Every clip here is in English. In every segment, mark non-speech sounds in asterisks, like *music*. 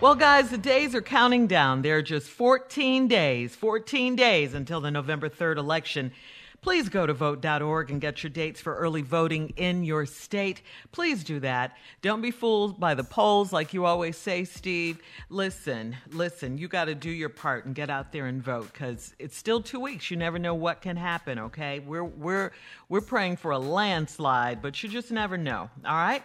Well, guys, the days are counting down. There are just 14 days, 14 days until the November 3rd election. Please go to vote.org and get your dates for early voting in your state. Please do that. Don't be fooled by the polls like you always say, Steve. Listen, listen, you got to do your part and get out there and vote cuz it's still 2 weeks. You never know what can happen, okay? We're we're we're praying for a landslide, but you just never know. All right?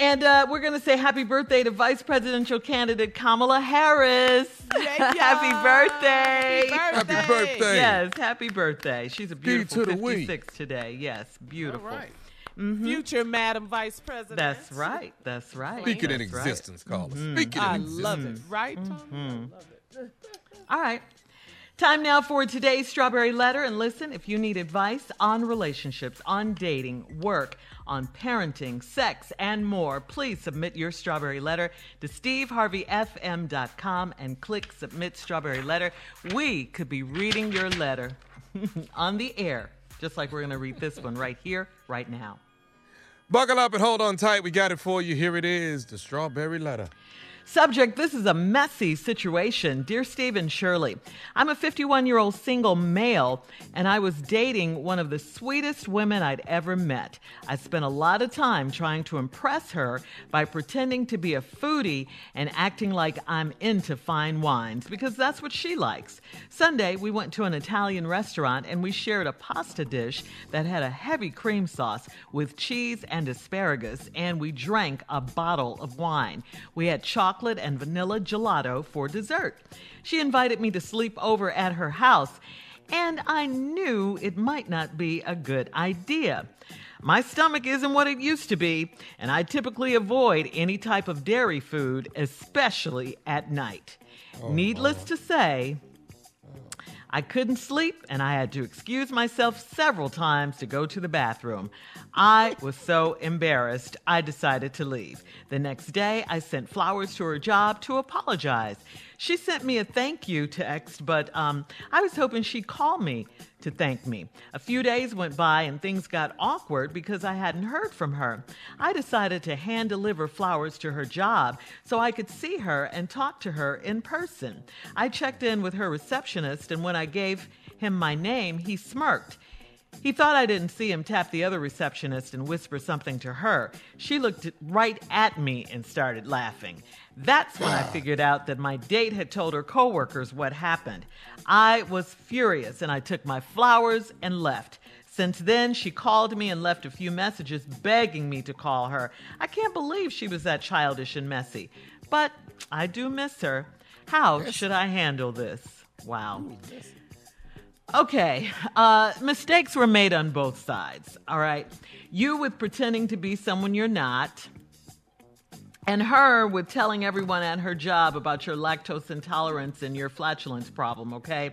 And uh, we're going to say happy birthday to Vice Presidential candidate Kamala Harris. *laughs* happy birthday. Happy birthday. Yes, happy birthday. She's a beautiful to the 56 today. Yes, beautiful. All right. Mm-hmm. Future Madam Vice President. That's right. That's right. Speaking in That's right. existence, call us. Mm-hmm. Speaking I in existence. love it. Right, Tony? I mm-hmm. love it. All right. Time now for today's Strawberry Letter. And listen, if you need advice on relationships, on dating, work, on parenting, sex, and more, please submit your Strawberry Letter to steveharveyfm.com and click Submit Strawberry Letter. We could be reading your letter *laughs* on the air, just like we're going to read this one right here, right now. Buckle up and hold on tight. We got it for you. Here it is the strawberry letter. Subject This is a messy situation. Dear Steve and Shirley, I'm a 51 year old single male, and I was dating one of the sweetest women I'd ever met. I spent a lot of time trying to impress her by pretending to be a foodie and acting like I'm into fine wines because that's what she likes. Sunday, we went to an Italian restaurant and we shared a pasta dish that had a heavy cream sauce with cheese and asparagus, and we drank a bottle of wine. We had chocolate and vanilla gelato for dessert. She invited me to sleep over at her house, and I knew it might not be a good idea. My stomach isn't what it used to be, and I typically avoid any type of dairy food, especially at night. Oh, Needless to say, I couldn't sleep and I had to excuse myself several times to go to the bathroom. I was so embarrassed, I decided to leave. The next day, I sent flowers to her job to apologize. She sent me a thank you text, but um, I was hoping she'd call me to thank me. A few days went by and things got awkward because I hadn't heard from her. I decided to hand deliver flowers to her job so I could see her and talk to her in person. I checked in with her receptionist, and when I gave him my name, he smirked. He thought I didn't see him tap the other receptionist and whisper something to her. She looked right at me and started laughing. That's when I *sighs* figured out that my date had told her coworkers what happened. I was furious and I took my flowers and left. Since then, she called me and left a few messages begging me to call her. I can't believe she was that childish and messy. But I do miss her. How should I handle this? Wow. Okay, uh, mistakes were made on both sides, all right? You with pretending to be someone you're not, and her with telling everyone at her job about your lactose intolerance and your flatulence problem, okay?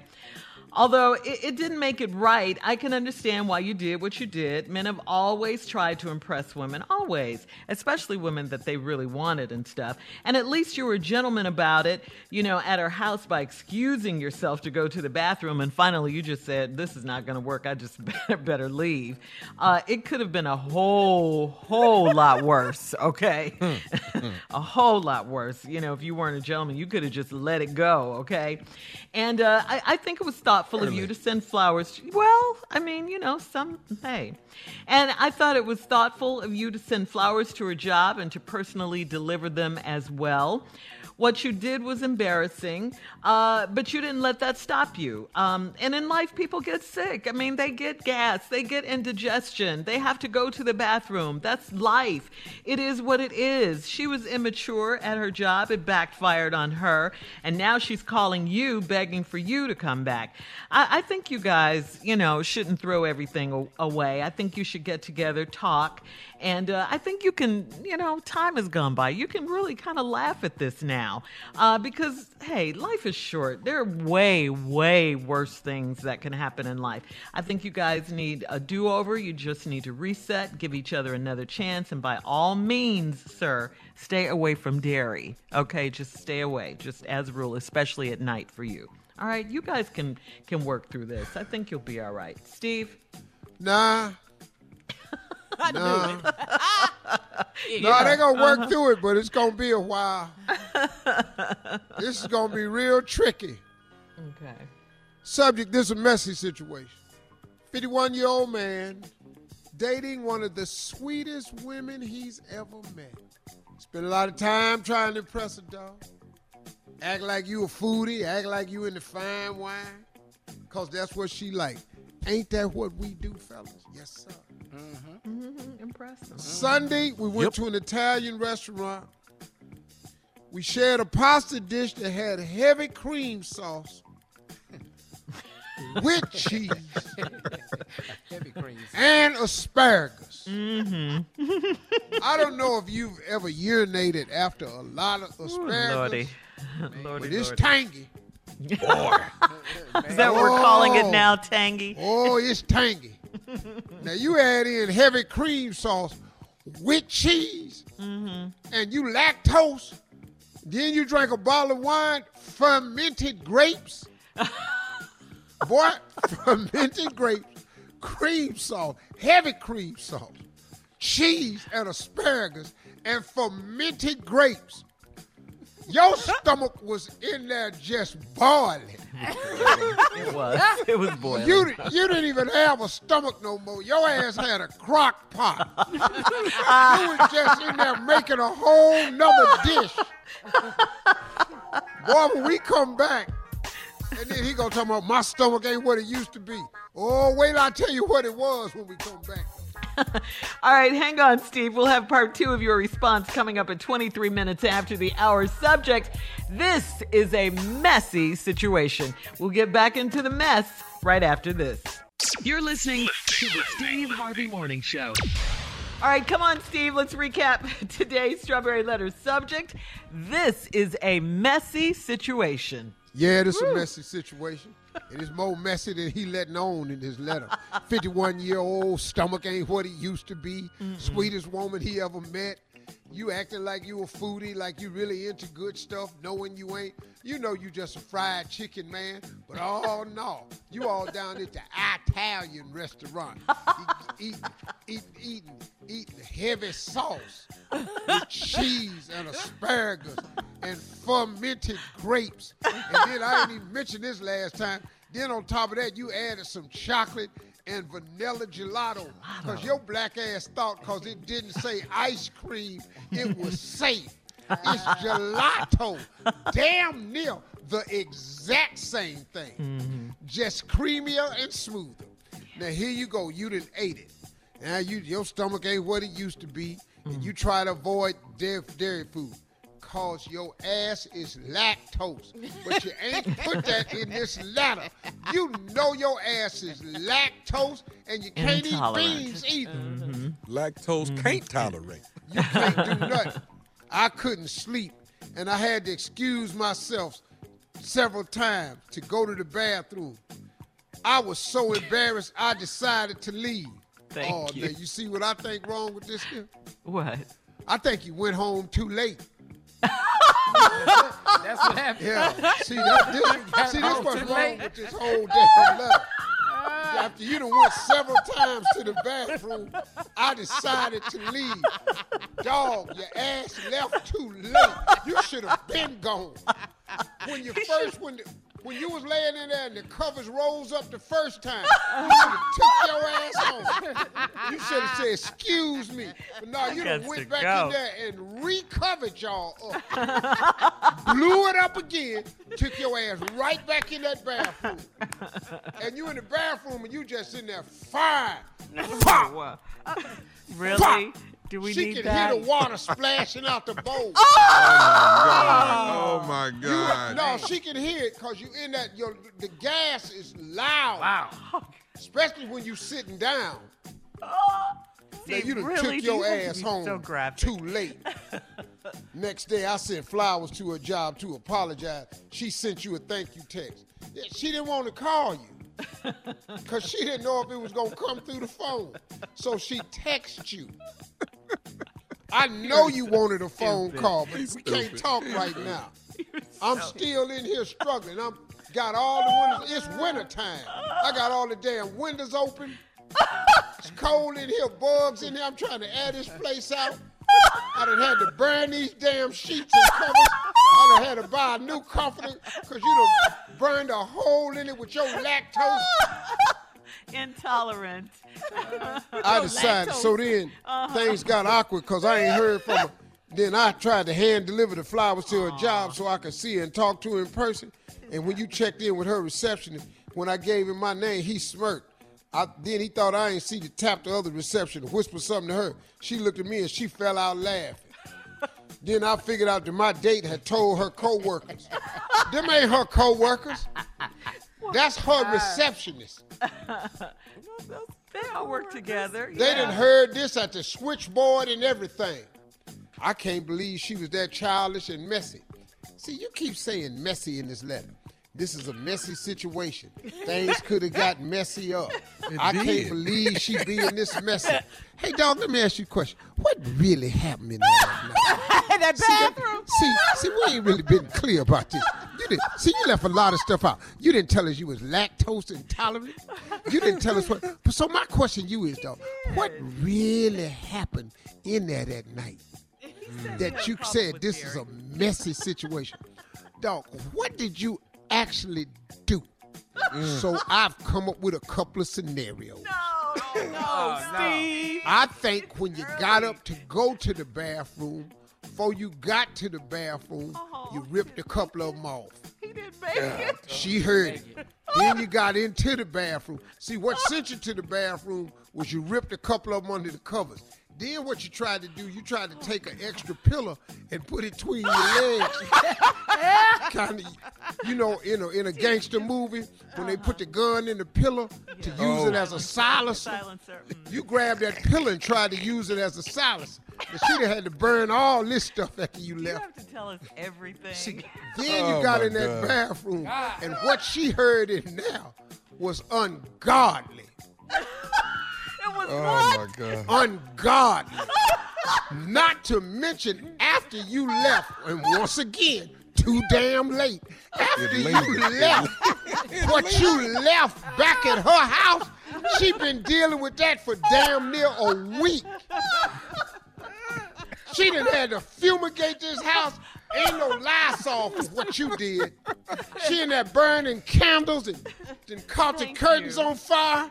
Although it, it didn't make it right, I can understand why you did what you did. Men have always tried to impress women, always, especially women that they really wanted and stuff. And at least you were a gentleman about it, you know, at her house by excusing yourself to go to the bathroom. And finally, you just said, This is not going to work. I just *laughs* better, better leave. Uh, it could have been a whole, whole lot worse, okay? *laughs* a whole lot worse. You know, if you weren't a gentleman, you could have just let it go, okay? And uh, I, I think it was thoughtful of you to send flowers. Well, I mean, you know, some, hey. And I thought it was thoughtful of you to send flowers to her job and to personally deliver them as well. What you did was embarrassing, uh, but you didn't let that stop you. Um, and in life, people get sick. I mean, they get gas, they get indigestion, they have to go to the bathroom. That's life. It is what it is. She was immature at her job, it backfired on her, and now she's calling you, begging for you to come back. I, I think you guys, you know, shouldn't throw everything away. I think you should get together, talk, and uh, I think you can, you know, time has gone by. You can really kind of laugh at this now uh, because, hey, life is short. There are way, way worse things that can happen in life. I think you guys need a do over. You just need to reset, give each other another chance, and by all means, sir, stay away from dairy. Okay, just stay away, just as a rule, especially at night for you. All right, you guys can can work through this. I think you'll be all right. Steve, Nah. *laughs* I it. *laughs* *laughs* No, they're gonna work uh-huh. through it, but it's gonna be a while. *laughs* this is gonna be real tricky. Okay. Subject: This is a messy situation. 51 year old man dating one of the sweetest women he's ever met. Spent a lot of time trying to impress a dog. Act like you a foodie, act like you into fine wine, cause that's what she like. Ain't that what we do, fellas? Yes, sir. Mm-hmm. Impressive. Sunday, we went Yep. to an Italian restaurant. We shared a pasta dish that had heavy cream sauce *laughs* with cheese Heavy cream. and asparagus. Mm-hmm. I don't know if you've ever urinated after a lot of Ooh, asparagus, Lordy. Lordy, but it's Lordy. tangy. *laughs* Is that what we're calling it Oh. now, Tangy? Oh, it's tangy. *laughs* now you add in heavy cream sauce with cheese mm-hmm. and you lactose. Then you drink a bottle of wine, fermented grapes. *laughs* Boy, fermented grapes, cream sauce, heavy cream sauce, cheese and asparagus, and fermented grapes. Your stomach was in there just boiling. It was. It was boiling. You, you didn't even have a stomach no more. Your ass had a crock pot. you was just in there making a whole nother dish. Boy, when we come back, and then he gonna talk about my stomach ain't what it used to be. Oh, wait, I'll tell you what it was when we come back. *laughs* All right, hang on, Steve. We'll have part two of your response coming up at 23 minutes after the hour. Subject This is a messy situation. We'll get back into the mess right after this. You're listening to the Steve Harvey Morning Show. All right, come on, Steve. Let's recap *laughs* today's Strawberry Letter subject. This is a messy situation. Yeah, this is a messy situation. It is more messy than he letting on in his letter. 51 year old stomach ain't what it used to be. Sweetest woman he ever met. You acting like you a foodie, like you really into good stuff, knowing you ain't. You know you just a fried chicken man, but oh no, you all down at the Italian restaurant, eating, eating, eating, eating heavy sauce with cheese and asparagus and fermented grapes. And then I didn't even mention this last time. Then on top of that, you added some chocolate and vanilla gelato. Because your black ass thought because it didn't say ice cream, it was safe. It's *laughs* gelato. Damn near the exact same thing. Mm-hmm. Just creamier and smoother. Now here you go. You didn't ate it. Now you your stomach ain't what it used to be, and you mm-hmm. try to avoid dairy, dairy food. Cause your ass is lactose, but you ain't put that in this letter. You know your ass is lactose, and you can't eat beans either. Mm-hmm. Lactose mm-hmm. can't tolerate. You can't do nothing. I couldn't sleep, and I had to excuse myself several times to go to the bathroom. I was so embarrassed, I decided to leave. Thank oh, you. now you see what I think wrong with this here? What? I think you went home too late. That's what happened. Yeah. See, that, this, *laughs* see, this what's wrong with this whole damn letter. After you done went several times to the bathroom, I decided to leave. Dog, your ass left too late. You should have been gone. When you *laughs* first, when the, when you was laying in there and the covers rose up the first time, *laughs* you should have took your ass home. You should have said, "Excuse me," but no, you done went back go. in there and recovered y'all up blew it up again, took your ass right back in that bathroom. and you in the bathroom and you just in there fine. Pop! Uh, really? Pop! Do we she need can that? hear the water splashing out the bowl. *laughs* Oh! Oh, oh my You- God. no, she can hear it because you in that your the gas is loud. Wow. Especially when you sitting down. Oh. Now See, you done really? took your Do you have to ass home So graphic. too late. *laughs* Next day, I sent flowers to her job to apologize. She sent you a thank you text. She didn't want to call you because she didn't know if it was gonna come through the phone. So she texted you. *laughs* I know you wanted a phone call, but we can't talk right now. I'm still in here struggling. I'm got all the windows. It's winter time. I got all the damn windows open. It's cold in here, bugs in here. I'm trying to air this place out. I done had to burn these damn sheets and covers. I done had to buy a new comforter because you done burned a hole in it with your lactose. *laughs* Intolerant. *laughs* I decided. So then uh-huh. things got awkward because I ain't heard from her. Then I tried to hand deliver the flowers to her job so I could see her and talk to her in person. And when you checked in with her receptionist, when I gave him my name, he smirked. I, then he thought I ain't see to tap the other receptionist, whisper something to her. She looked at me and she fell out laughing. Then I figured out that my date had told her coworkers. Them ain't her coworkers. That's her receptionist. They all work together. They yeah. done heard this at the switchboard and everything. I can't believe she was that childish and messy. See, you keep saying messy in this letter. This is a messy situation. Things could have got messy up. I did. can't believe she being this messy. *laughs* Hey, dog, let me ask you a question. What really happened in that night? that See, see, see, we ain't really been clear about this. You didn't see. You left a lot of stuff out. You didn't tell us you was lactose intolerant. You didn't tell us what. So my question to you is though, what really happened in there that night *laughs* that you said this is a messy situation, dog? What did you actually do? Mm. So I've come up with a couple of scenarios. No, *laughs* Oh, Steve. I think when you got up to go to the bathroom, before you got to the bathroom, you ripped a couple of them off. He didn't make it. *laughs* She heard it. *laughs* Then you got into the bathroom. See, what *laughs* sent you to the bathroom was you ripped a couple of them under the covers. Then what you tried to do, you tried to take an extra pillow and put it between your legs. kind of, you know, in a, in a gangster movie, when they put the gun in the pillow to use it as a silencer. Silencer. Mm. You grabbed that pillow and tried to use it as a silencer. But she'd have had to burn all this stuff after you left. You have to tell us everything. See, *laughs* then Oh, you got my in that God. bathroom, and what she heard in now was ungodly. *laughs* it was Oh what? my God. Ungodly. Not to mention after you left, and once again, too damn late. After It you left, *laughs* what you left back at her house, she been dealing with that for damn near a week. She done had to fumigate this house. Ain't no Lysol for what you did. She in there burning candles and then caught the curtains you. on fire.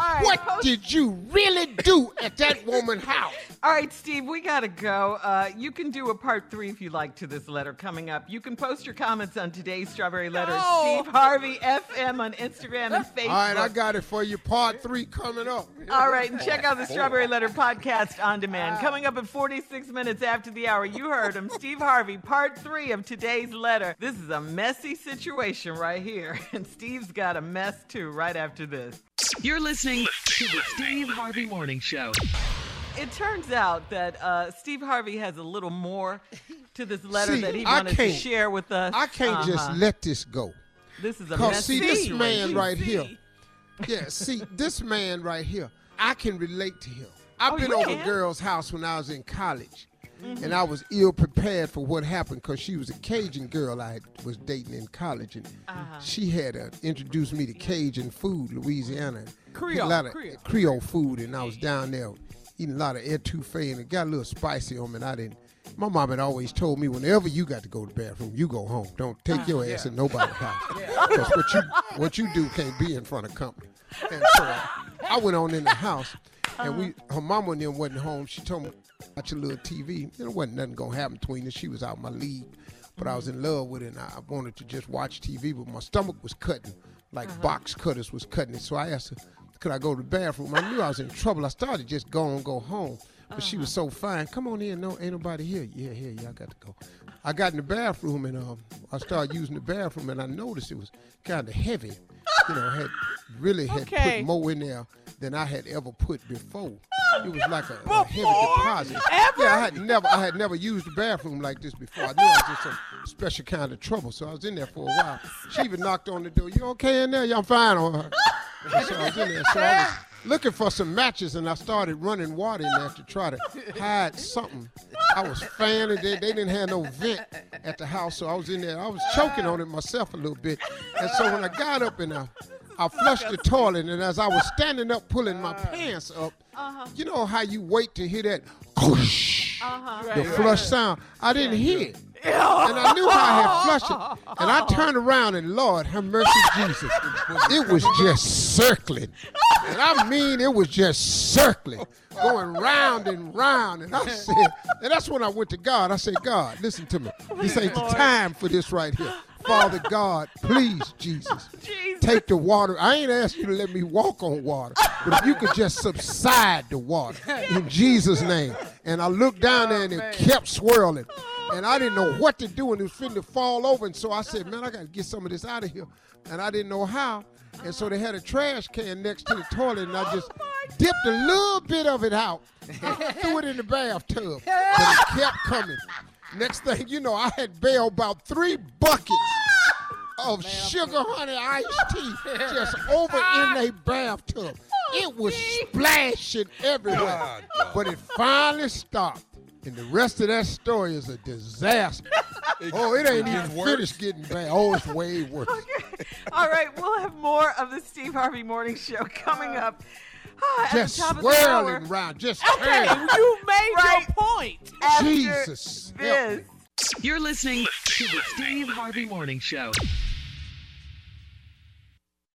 All right, What post- did you really do at that woman's house? All right, Steve, we got to go. Uh, you can do a part three if you like to this letter coming up. You can post your comments on today's Strawberry Letter. No. Steve Harvey FM on Instagram and Facebook. All right, I got it for you. Part three coming up. All right, and check out the Strawberry Letter podcast on demand. Coming up at 46 minutes after the hour, you heard him, Steve Harvey, part three of today's letter. This is a messy situation right here, *laughs* and Steve's got a mess too right after this. You're listening to the Steve Harvey Morning Show. It turns out that uh, Steve Harvey has a little more to this letter See, that he I wanted to can't- share with us. I can't just Uh-huh. let this go. This is a Cause messy see this man right here. Yeah, see this man right here. I can relate to him. I've Oh, been over a girl's house when I was in college, and I was ill prepared for what happened because she was a Cajun girl I was dating in college, and Uh-huh. she had uh, introduced me to Cajun food, Louisiana, Creole, a lot of Creole. Creole food, and I was down there eating a lot of etouffee, and it got a little spicy on me, and I didn't. My mom had always told me, whenever you got to go to the bathroom, you go home. Don't take your ass in nobody's house. *laughs* Because what you what you do can't be in front of company. And so I, I went on in the house, and we uh-huh. her mama and them wasn't home. She told me, watch a little TV. There wasn't nothing gonna happen between us. She was out my league, but I was mm-hmm. in love with it, and I wanted to just watch TV. But my stomach was cutting, like uh-huh. box cutters was cutting it. So I asked her, could I go to the bathroom? I knew I was in trouble. I started just going go home. But she was uh-huh. so fine. Come on in. No, ain't nobody here. Yeah, here, yeah, I got to go. I got in the bathroom and um, I started using the bathroom and I noticed it was kind of heavy. You know, had really had Okay. put more in there than I had ever put before. It was like a, a heavy deposit. Ever? Yeah, I had never, I had never used the bathroom like this before. I knew I was in some special kind of trouble, so I was in there for a while. She even knocked on the door. You okay in there? Yeah, I'm fine. Right. And so I was in there. So I was looking for some matches, and I started running water in there to try to hide something. I was fanning. They, they didn't have no vent at the house, so I was in there. I was choking on it myself a little bit. And so when I got up and I I flushed the toilet, and as I was standing up pulling my pants up, you know how you wait to hear that whoosh, the flush sound? I didn't hear it. And I knew how I had flushed it. And I turned around, and Lord, have mercy, Jesus. It was just circling. And I mean, it was just circling, going round and round. And I said, and that's when I went to God. I said, God, listen to me. This ain't the time for this right here. Father God, please, Jesus, take the water. I ain't asked you to let me walk on water, but if you could just subside the water in Jesus' name. And I looked down there and it kept swirling. And I didn't know what to do, and it was finna fall over. And so I said, man, I got to get some of this out of here. And I didn't know how. And so they had a trash can next to the toilet, and I oh just dipped a little bit of it out, *laughs* threw it in the bathtub. But it kept coming. Next thing you know, I had bailed about three buckets of sugar honey iced *laughs* tea just over in a bathtub. It was splashing everywhere. But it finally stopped. And the rest of that story is a disaster. *laughs* Oh, it ain't gets even worse. finished getting bad. Oh, it's way *laughs* worse. All right, we'll have more of the Steve Harvey Morning Show coming up. Ah, at Just the top of the hour. swirling around, just Okay, turning. you made Right. your point. After Jesus. This. You're listening to the Steve Harvey Morning Show.